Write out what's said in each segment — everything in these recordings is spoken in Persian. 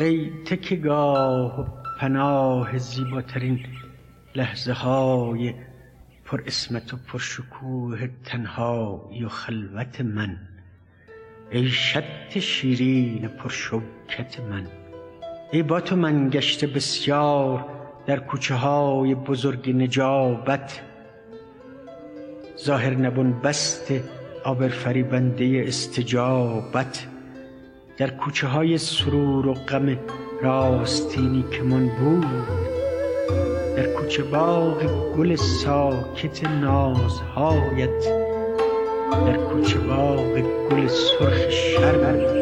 ای تکیگاه و پناه زیباترین لحظه های پر اسمت و پر شکوه تنهایی و خلوت من. ای شط شیرین پر شوکت من. ای با تو من گشته بسیار در کوچه های بزرگ نجابت. ظاهر نبون بست آبرفریبنده استجابت. در کوچه های سرور و غم راستینی که من بود در کوچه باغ گل ساکت نازهایت در کوچه باغ گل سرخ شرم.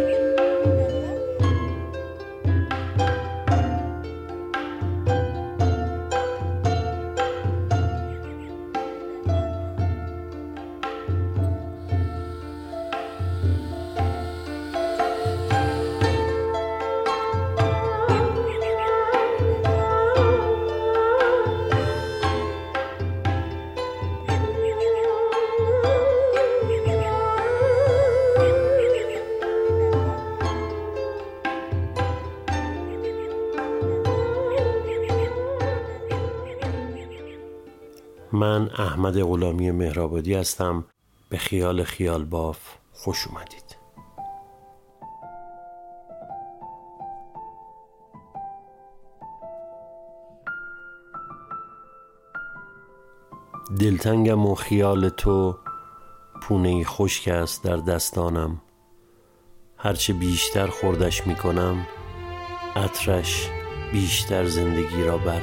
من احمد غلامی مهرآبادی هستم. به خیال خیال باف خوش اومدید. دلتنگم و خیال تو پونه خشک است در دستانم. هرچه بیشتر خوردش می‌کنم عطرش بیشتر زندگی را بر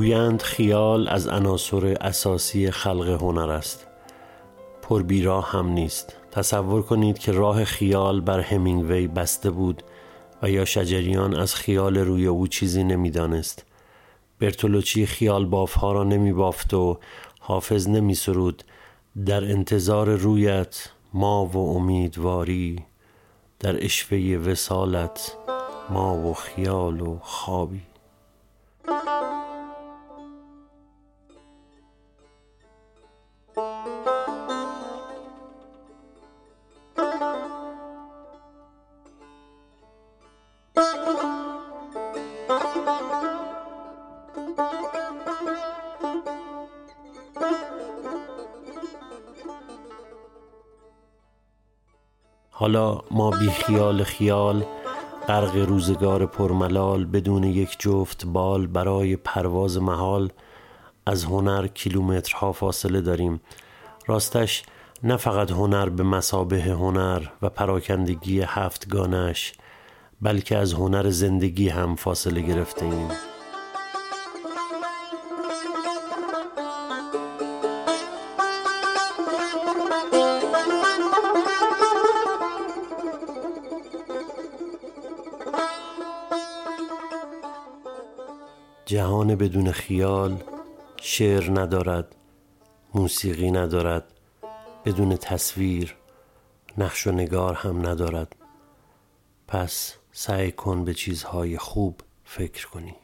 گویند خیال از عناصر اساسی خلق هنر است. پر بیراه هم نیست. تصور کنید که راه خیال بر همینگوی بسته بود و یا شجریان از خیال روی او چیزی نمی‌دانست. برتولوچی خیال بافها را نمی بافت و حافظ نمی سرود در انتظار رویت ما و امیدواری در اشوه وسالت ما و خیال و خوابی. حالا ما بی خیال خیال غرق روزگار پرملال بدون یک جفت بال برای پرواز محال از هنر کیلومترها فاصله داریم. راستش نه فقط هنر به مسابه هنر و پراکندگی هفتگانش بلکه از هنر زندگی هم فاصله گرفته ایم. جهان بدون خیال شعر ندارد موسیقی ندارد بدون تصویر نقش و نگار هم ندارد. پس سعی کن به چیزهای خوب فکر کنی.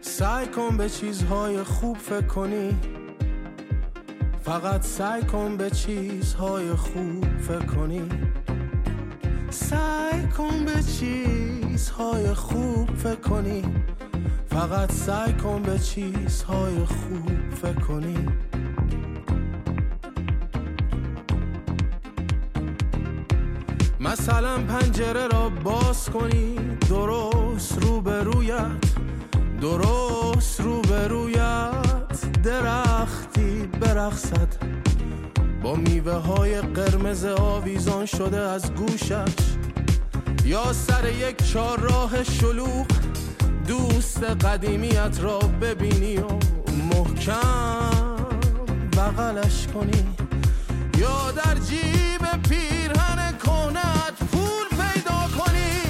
سعی کن به چیزهای خوب فکر کنی. فقط سعی کن به چیزهای خوب فکر کنی. سعی کن به چیزهای خوب فکر کنی. فقط سعی کن به چیزهای خوب فکر کنی. مثلا پنجره را باز کنی درست روبرویت. درست روبرویت. درختی برخصد با میوه های قرمز آویزان شده از گوشش. یا سر یک چهارراه شلوغ دوست قدیمیت را ببینی و محکم بغلش کنی. یا در جیب پیرهن کنت پول پیدا کنی.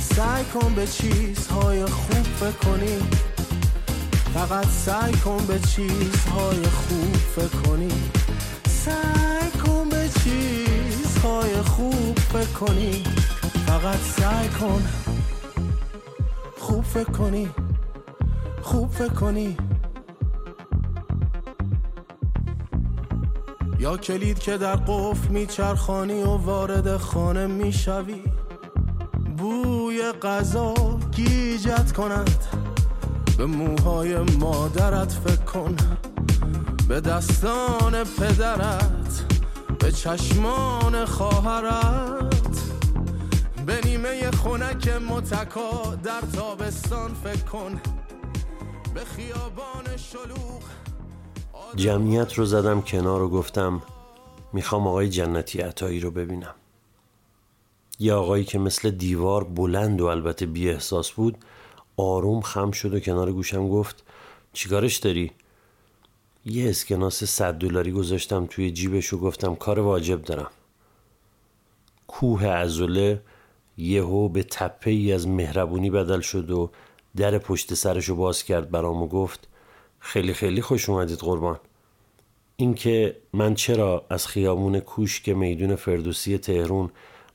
سعی کن به چیزهای خوب فکر کنی فقط سعی کن به چیزهای خوب فکر کنی. سعی کن به چیزهای خوب فکر کنی. فقط سعی کن خوب فکر کنی. خوب فکر کنی. یا کلید که در قفل میچرخانی و وارد خانه می‌شوی. بوی غذا گیجت کند. به موهای مادرت فکر کن. به دستان پدرت به چشمان خواهرت. به نیمه خونک متکا در تابستان فکر کن. به خیابان شلوغ جمعیت رو زدم کنار و گفتم می‌خوام آقای جنتی عطایی رو ببینم. یه آقایی که مثل دیوار بلند و البته بی احساس بود آروم خم شد و کنار گوشم گفت چیکارش داری؟ یه اسکناس صد دلاری گذاشتم توی جیبش و گفتم کار واجب دارم کوه ازوله یهو به تپه ای از مهربونی بدل شد و در پشت سرش رو باز کرد برام و گفت خیلی خیلی خوش اومدید قربان اینکه من چرا از خیابون کوشک میدون فردوسی تهرون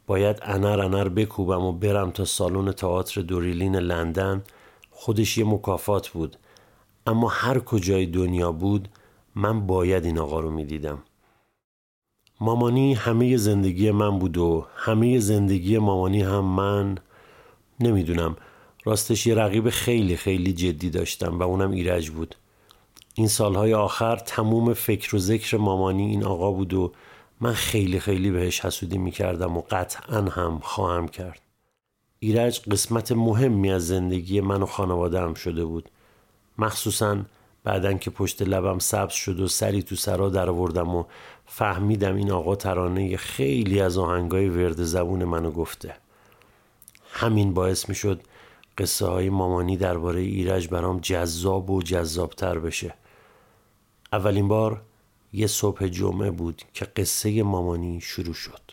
باید انر انر بکوبم و برم تا سالن تئاتر دوریلین لندن. خودش یه مکافات بود. اما هر کجای دنیا بود من باید این آقا رو می‌دیدم. مامانی همه زندگی من بود و همه زندگی مامانی هم من. نمی‌دونم. راستش یه رقیب خیلی خیلی جدی داشتم و اونم ایرج بود. این سالهای آخر تموم فکر و ذکر مامانی این آقا بود و من خیلی خیلی بهش حسودی می‌کردم و قطعا هم خواهم کرد. ایرج قسمت مهمی از زندگی من و خانواده شده بود. مخصوصا بعدن که پشت لبم سبز شد و سری تو سرا در آوردم و فهمیدم این آقا ترانه خیلی از آهنگای ورد زبون منو گفته. همین باعث می شد قصه های مامانی درباره ایرج برام جذاب و جذابتر بشه. اولین بار یه صبح جمعه بود که قصه مامانی شروع شد.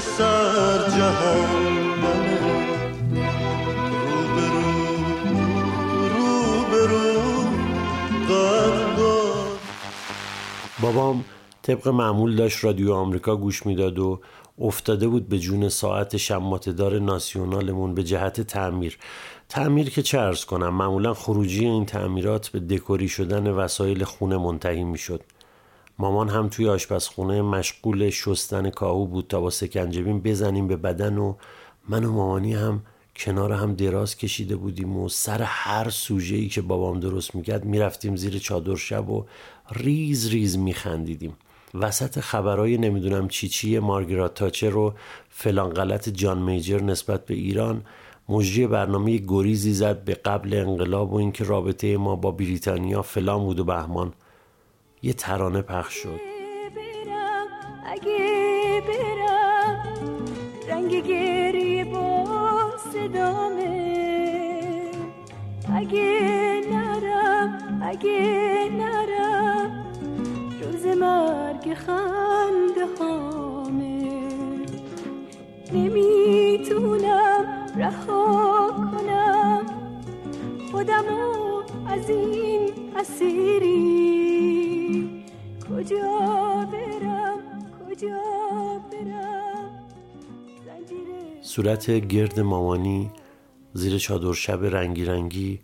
سر جهنم بابام طبق معمول داشت رادیو آمریکا گوش می‌داد و افتاده بود به جون ساعت شماتدار ناسیونالمون به جهت تعمیر. تعمیر که چه ارز کنم معمولا خروجی این تعمیرات به دکوری شدن وسایل خونه منتهی می‌شد. مامان هم توی آشپزخونه مشغول شستن کاهو بود تا با سکنجبین بزنیم به بدن و من و مامانی هم کنار هم دراز کشیده بودیم و سر هر سوژه ای که بابام درست می‌کرد می‌رفتیم زیر چادر شب و ریز ریز میخندیدیم. وسط خبرهای نمی‌دونم چی چی مارگرات تاچر رو فلان غلط جان میجر نسبت به ایران مجری برنامه گریزی زد به قبل انقلاب و اینکه رابطه ما با بریتانیا فلان بود و بهمان. یه ترانه پخش شد. اگه برم رنگ گریه با صدامه. اگه نرم اگه نرم روز مرگ خنده هامه نمی‌تونم رها کنم. خودمو از این اسیری صورت گرد مامانی زیر چادر شب رنگی رنگی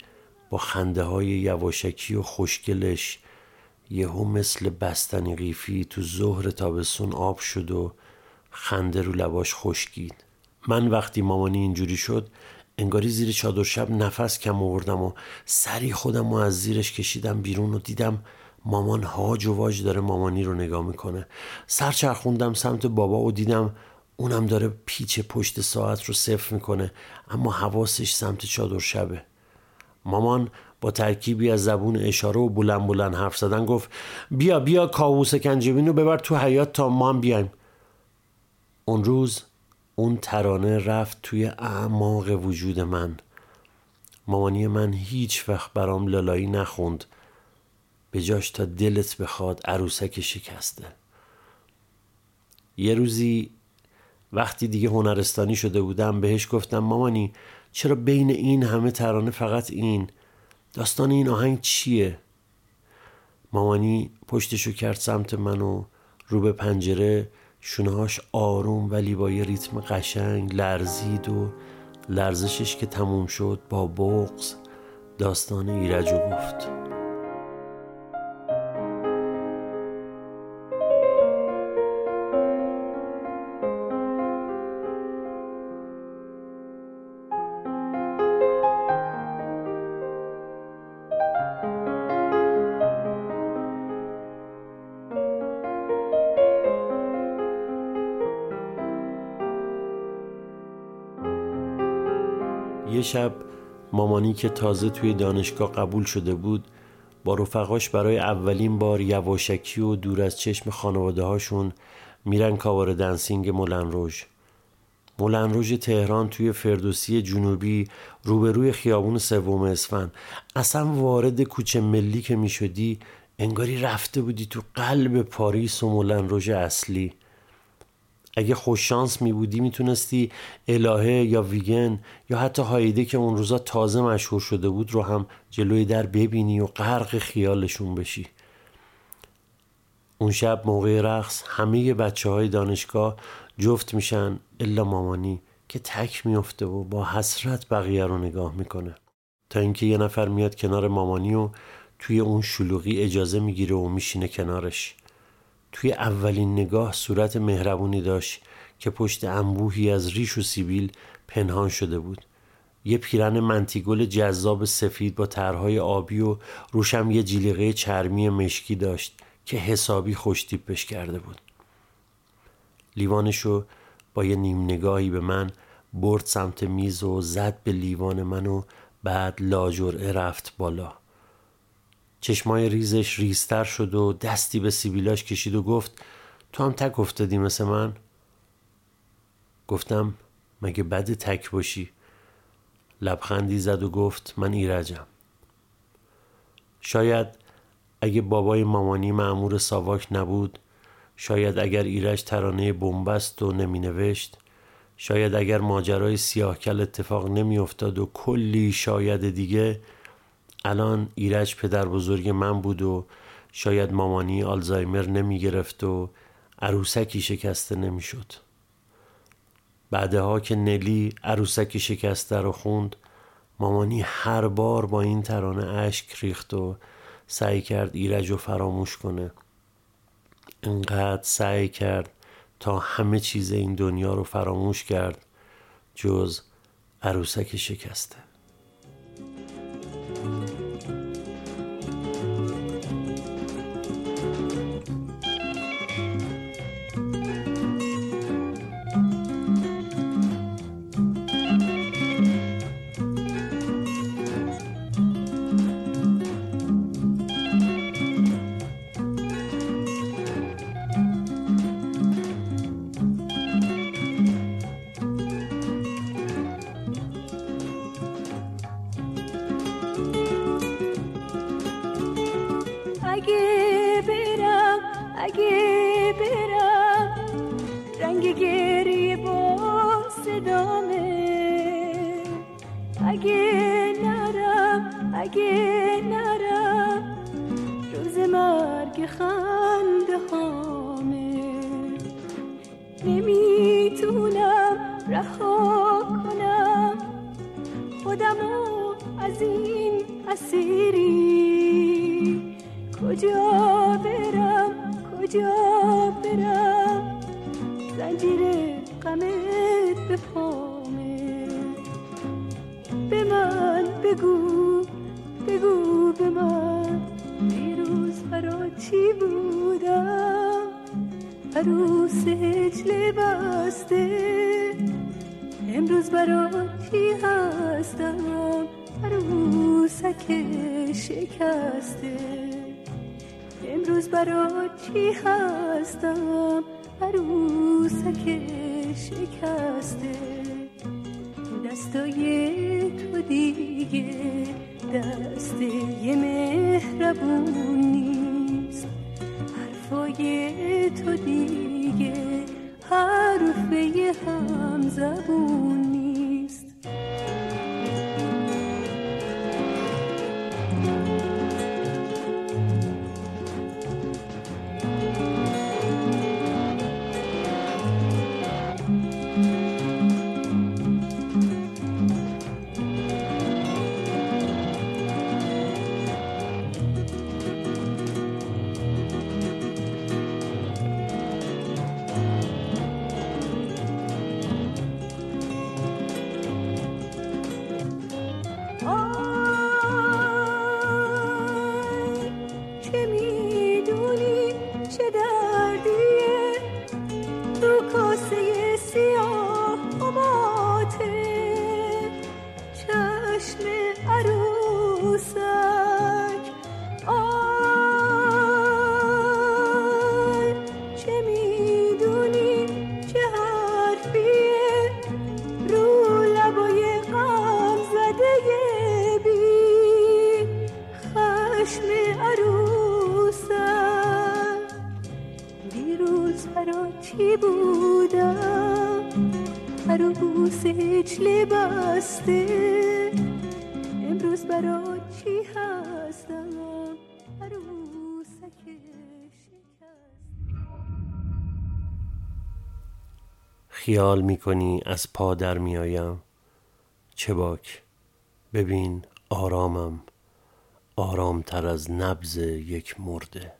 با خنده های یواشکی و خوشگلش. یهو مثل بستنی قیفی تو ظهر تابستون آب شد و خنده رو لباش خشکید. من وقتی مامانی اینجوری شد انگاری زیر چادر شب نفس کم آوردم و سری خودم و از زیرش کشیدم بیرون و دیدم مامان هاج و واج داره مامانی رو نگاه می‌کنه. سر چرخوندم سمت بابا و دیدم اونم داره پیچ پشت ساعت رو صفر می‌کنه اما حواسش سمت چادر شبه. مامان با ترکیبی از زبون اشاره و بلند بلند حرف زدن گفت بیا بیا کاووس کنجبین رو ببر تو حیات تا ما هم بیایم. اون روز اون ترانه رفت توی اعماق وجود من. مامانی من هیچ وقت برام لالایی نخوند. به جاش تا دلت بخواد عروسک شکسته. یه روزی وقتی دیگه هنرستانی شده بودم بهش گفتم مامانی چرا بین این همه ترانه فقط این؟ داستان این آهنگ چیه؟ مامانی پشتشو کرد سمت من و رو به پنجره شونهاش آروم ولی با یه ریتم قشنگ لرزید و لرزشش که تموم شد با بغز داستان ایرجو گفت. شب مامانی که تازه توی دانشگاه قبول شده بود با رفقاش برای اولین بار یواشکی و دور از چشم خانواده هاشون میرن کاوار دنسینگ مولن روژ مولن روژ تهران توی فردوسی جنوبی روبروی خیابون سوم اسفن اصلا وارد کوچه ملی که می‌شدی انگاری رفته بودی تو قلب پاریس و مولن روژ اصلی. اگه خوششانس می بودی می‌تونستی الهه یا ویگن یا حتی هایده که اون روزا تازه مشهور شده بود رو هم جلوی در ببینی و غرق خیالشون بشی. اون شب موقع رقص همه بچه های دانشگاه جفت میشن الا مامانی که تک میفته و با حسرت بقیه رو نگاه می‌کنه. تا اینکه یه نفر میاد کنار مامانی و توی اون شلوغی اجازه می‌گیره و میشینه کنارش. توی اولین نگاه صورت مهربونی داشت که پشت انبوهی از ریش و سیبیل پنهان شده بود. یه پیرن منتیگل جذاب سفید با طرحهای آبی و روشم یه جلیقه چرمی مشکی داشت که حسابی خوشتیپش کرده بود. لیوانشو با یه نیم نگاهی به من برد سمت میز و زد به لیوان من و بعد لاجرعه رفت بالا. چشمای ریزش ریزتر شد و دستی به سیبیلاش کشید و گفت تو هم تک افتادی مثل من؟ گفتم مگه بد تک باشی؟ لبخندی زد و گفت من ایرجم. شاید اگه بابای مامانی معمور ساواک نبود شاید اگر ایرج ترانه بنبست و نمی نوشت شاید اگر ماجرای سیاهکل اتفاق نمی افتاد و کلی شاید دیگه الان ایرج پدر بزرگ من بود و شاید مامانی آلزایمر نمی گرفت و عروسکی شکسته نمی شد بعدها که نلی عروسکی شکسته رو خوند مامانی هر بار با این ترانه اشک ریخت و سعی کرد ایرج رو فراموش کنه. انقدر سعی کرد تا همه چیز این دنیا رو فراموش کرد جز عروسک شکسته. بگو بگو به من. دیروز برا چی بودم. عروس هجله بسته. امروز برا چی هستم. عروسک شکسته. امروز برا چی هستم. عروسک شکسته. مهربون چی بودم. عروس هجله بسته امروز برا چی هستم؟ عروسک شکسته خیال می‌کنی از پا در میآیم؟ چه باک. ببین آرامم. آرامتر از نبز یک مرده.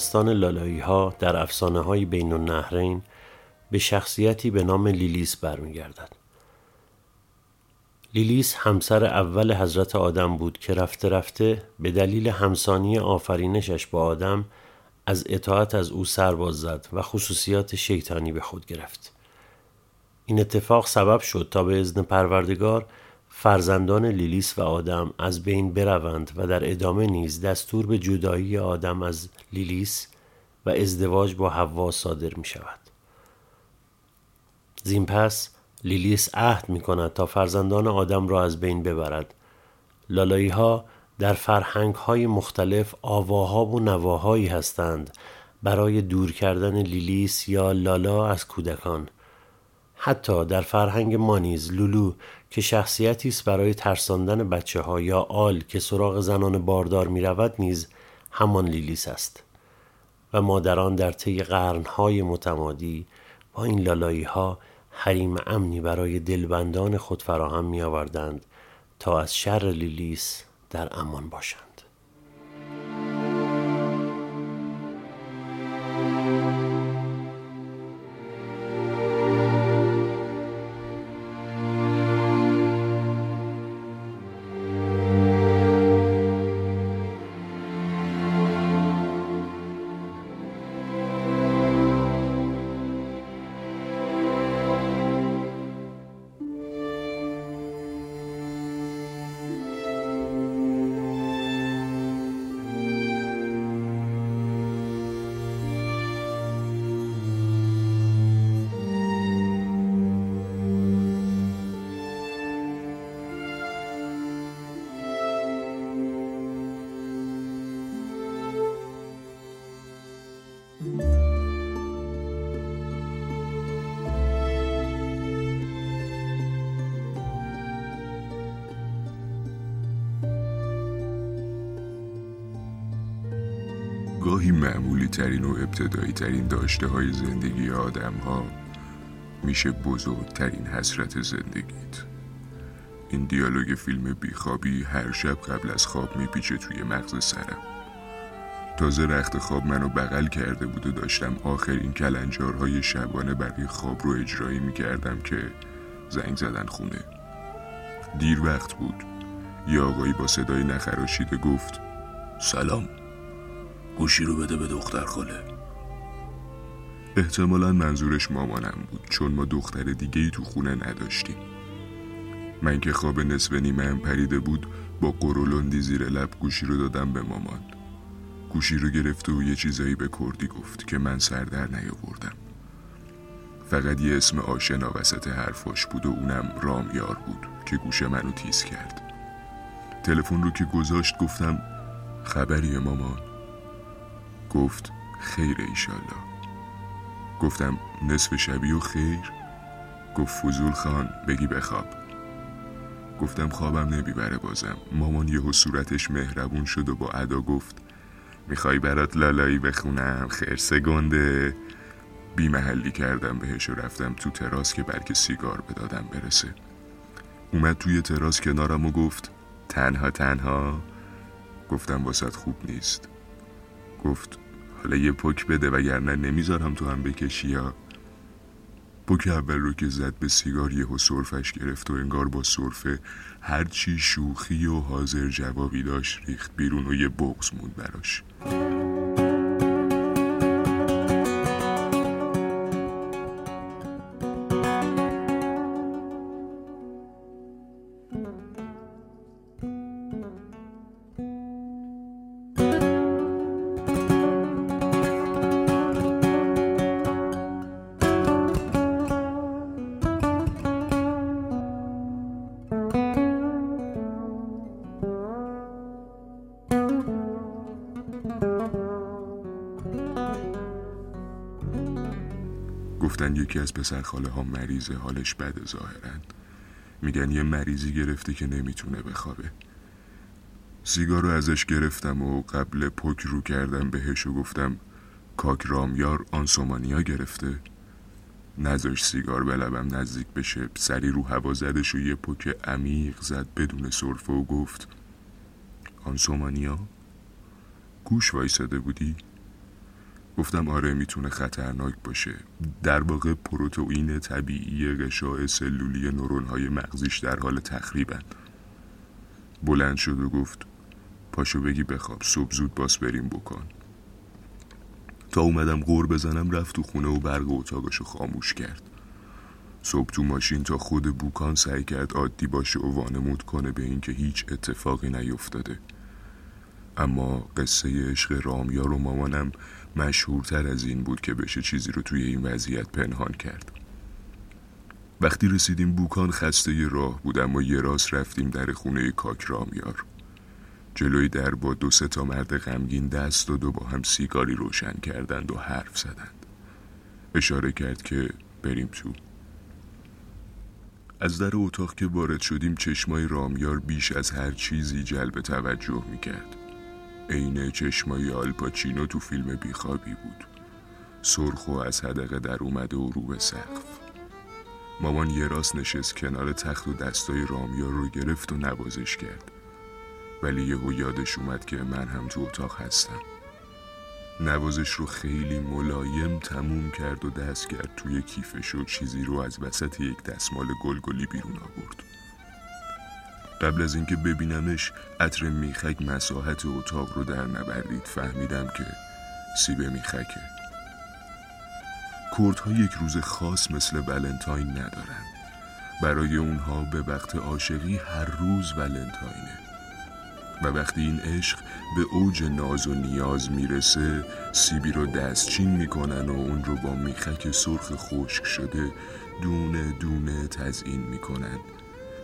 داستان لالایی ها در افسانه های بین النهرین به شخصیتی به نام لیلیس برمیگردد. لیلیس همسر اول حضرت آدم بود که رفته رفته به دلیل همسانی آفرینشش با آدم از اطاعت از او سرباز زد و خصوصیات شیطانی به خود گرفت. این اتفاق سبب شد تا به ازن پروردگار فرزندان لیلیس و آدم از بین بروند و در ادامه نیز دستور به جدایی آدم از لیلیس و ازدواج با حوا صادر می شود. زین پس لیلیس عهد می کند تا فرزندان آدم را از بین ببرد. لالایی ها در فرهنگ های مختلف آواها و نواهایی هستند. برای دور کردن لیلیس یا لالا از کودکان. حتی در فرهنگ مانیز لولو که شخصیتی است برای ترساندن بچه ها یا آل که سراغ زنان باردار می رود نیز همان لیلیس است و مادران در طی قرنهای متمادی با این لالایی ها حریم امنی برای دلبندان خود فراهم می آوردند تا از شر لیلیس در امان باشند. گاهی معمولی ترین و ابتدایی ترین داشته های زندگی آدم ها میشه بزرگترین حسرت زندگیت. این دیالوگ فیلم بیخوابی هر شب قبل از خواب میپیچه توی مغز سرم. تازه رخت خواب منو بغل کرده بود و داشتم آخرین کلنجارهای شبانه برای خواب رو اجرایی می‌کردم که زنگ زدن خونه. دیر وقت بود. یه آقایی با صدای نخراشیده گفت سلام. گوشی رو بده به دختر خاله. احتمالا منظورش مامانم بود چون ما دختر دیگه ای تو خونه نداشتیم. من که خواب نصف نیمه هم پریده بود با قرولندی زیر لب گوشی رو دادم به مامان. گوشی رو گرفت و یه چیزایی به کردی گفت که من سر در نیاوردم. فقط یه اسم آشنا وسط حرفاش بود و اونم رامیار بود که گوش منو تیز کرد. تلفن رو که گذاشت گفتم خبری مامان؟ گفت خیر ایشالله گفتم نصف شبی و خیر. گفت فضول خان بگی بخواب. گفتم خوابم نمی‌بره بازم. مامان یهو صورتش مهربون شد و با ادا گفت می‌خوای برات لالایی بخونم؟ خرسه گنده. بی محلی کردم بهش و رفتم تو تراس که بلکه سیگار بدادم برسه. اومد توی تراس کنارم و گفت تنها تنها؟ گفتم واسط خوب نیست. گفت حالا یه پک بده وگرنه نمی‌ذارم تو هم بکشی یا؟ پک اول رو که زد به سیگار یهو سرفش گرفت و انگار با سرفه هرچی شوخی و حاضر جوابی داشت ریخت بیرون و یه بغز موند براش. گفتن یکی از پسر خاله ها مریضه حالش بده ظاهرن میگن یه مریضی گرفته که نمی‌تونه بخوابه. سیگار رو ازش گرفتم و قبل پک رو کردم بهش و گفتم کاک رامیار آنسومانیا گرفته؟ نذاش سیگار به لبم نزدیک بشه. سری رو هوا زدش و یه پک عمیق زد بدون سرفه و گفت آنسومانیا؟ گوش وایساده بودی؟ گفتم آره می‌تونه خطرناک باشه. در واقع پروتئین طبیعی غشاء سلولی نورون های مغزیش در حال تخریبن. بلند شد و گفت پاشو بگی بخواب صبح زود باس بریم بکن. تا اومدم غور بزنم رفت تو خونه و برق اتاقشو خاموش کرد. صبح تو ماشین تا خود بوکان سعی کرد عادی باشه و وانمود کنه به اینکه هیچ اتفاقی نیفتاده. اما قصه عشق رامیار و مامانم مشهورتر از این بود که بشه چیزی رو توی این وضعیت پنهان کرد. وقتی رسیدیم بوکان خسته ی راه بود اما یه راست رفتیم در خونه کاک رامیار. جلوی در با دو سه تا مرد غمگین دست داد و با هم سیگاری روشن کردند و حرف زدند. اشاره کرد که بریم تو. از در اتاق که وارد شدیم چشمای رامیار بیش از هر چیزی جلب توجه می‌کرد. عین چشمای آلپاچینو تو فیلم بیخوابی بود. سرخ و از حدقه در اومده و رو به سقف. مامان یه راست نشست کنار تخت و دستای رامیار رو گرفت و نوازش کرد. ولی یهو یادش اومد که من هم تو اتاق هستم. نوازش رو خیلی ملایم تموم کرد و دست کرد توی کیفش و چیزی رو از وسط یک دستمال گلگلی بیرون آورد. قبل از اینکه ببینمش عطر میخک مساحت اتاق رو در نبردید فهمیدم که سیب میخکه. کردها یک روز خاص مثل ولنتاین ندارن. برای اونها به وقت عاشقی هر روز ولنتاینه. و وقتی این عشق به اوج ناز و نیاز می‌رسه سیبی رو دستچین می‌کنن و اون رو با میخک سرخ خشک شده دونه دونه تزئین می‌کنن.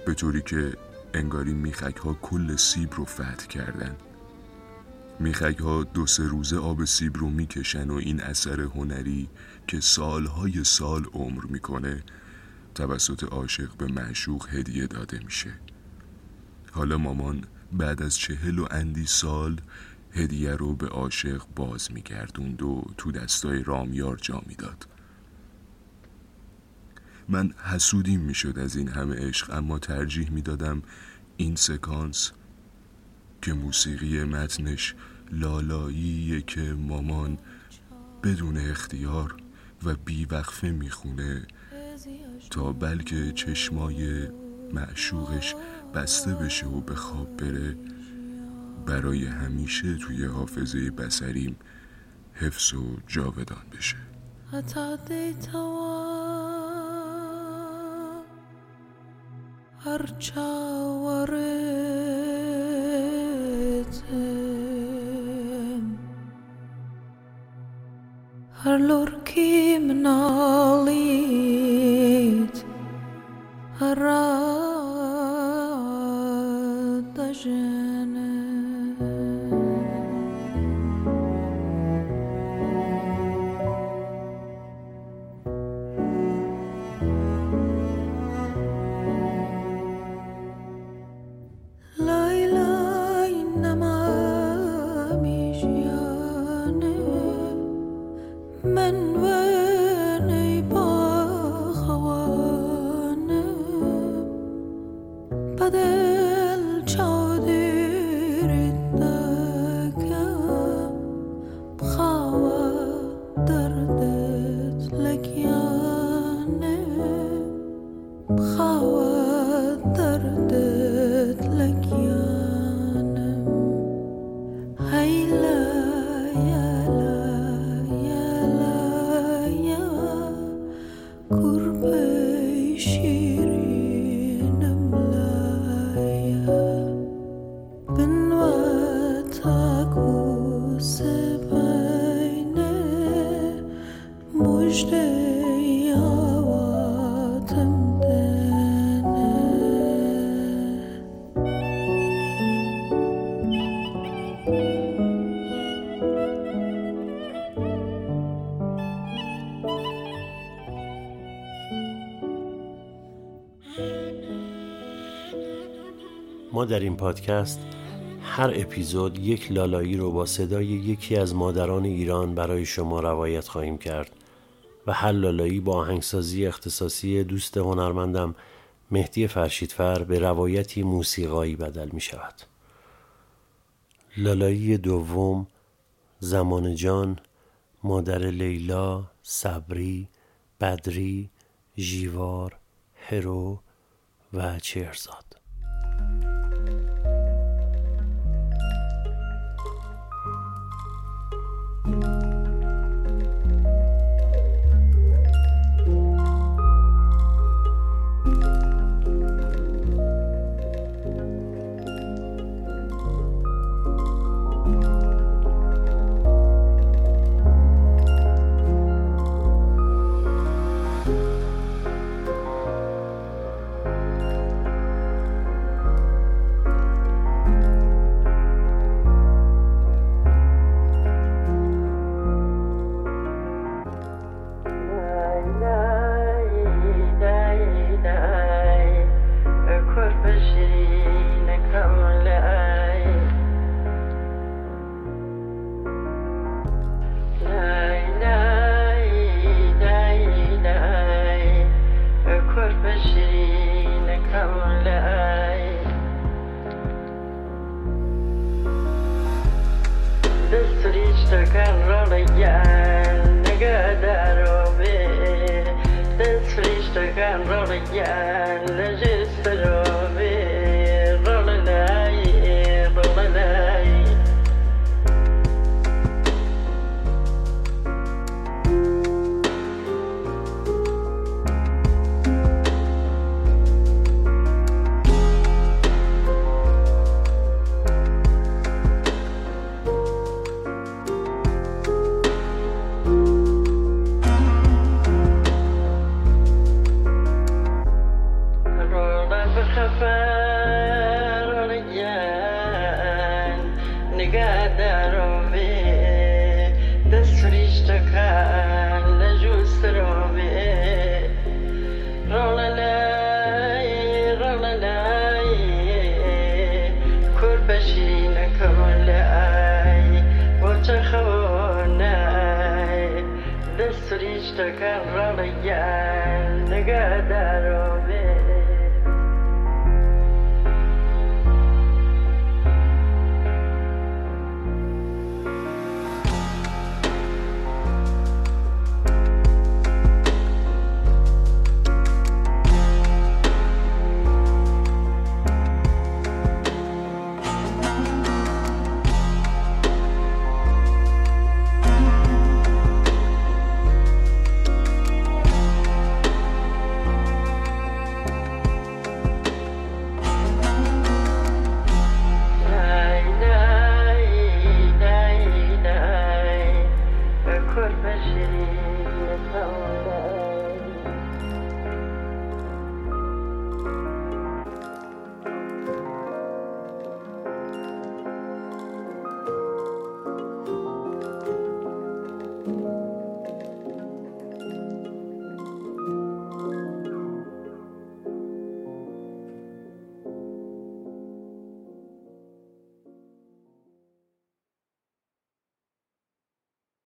به طوری که انگاری میخک ها کل سیب رو فتح کردن. میخک ها دو سه روزه آب سیب رو می‌کشن و این اثر هنری که سالهای سال عمر می‌کنه توسط عاشق به معشوق هدیه داده میشه. حالا مامان بعد از چهل و اندی سال هدیه رو به عاشق باز میگردوند و تو دستای رامیار جا می‌داد. من حسودیم می‌شد از این همه عشق اما ترجیح می‌دادم این سکانس که موسیقی متنش لالاییه که مامان بدون اختیار و بیوقفه می‌خونه تا بلکه چشمای معشوقش بسته بشه و به خواب بره. برای همیشه توی حافظه بسریم حفظ و جاودان بشه. Arlorkim nalit, arah. در این پادکست هر اپیزود یک لالایی رو با صدای یکی از مادران ایران برای شما روایت خواهیم کرد و هر لالایی با آهنگسازی اختصاصی دوست هنرمندم مهدی فرشیدفر به روایتی موسیقایی بدل می شود. لالایی دوم زمان جان مادر لیلا صبری بدری ژیوار هرو و چهرزاد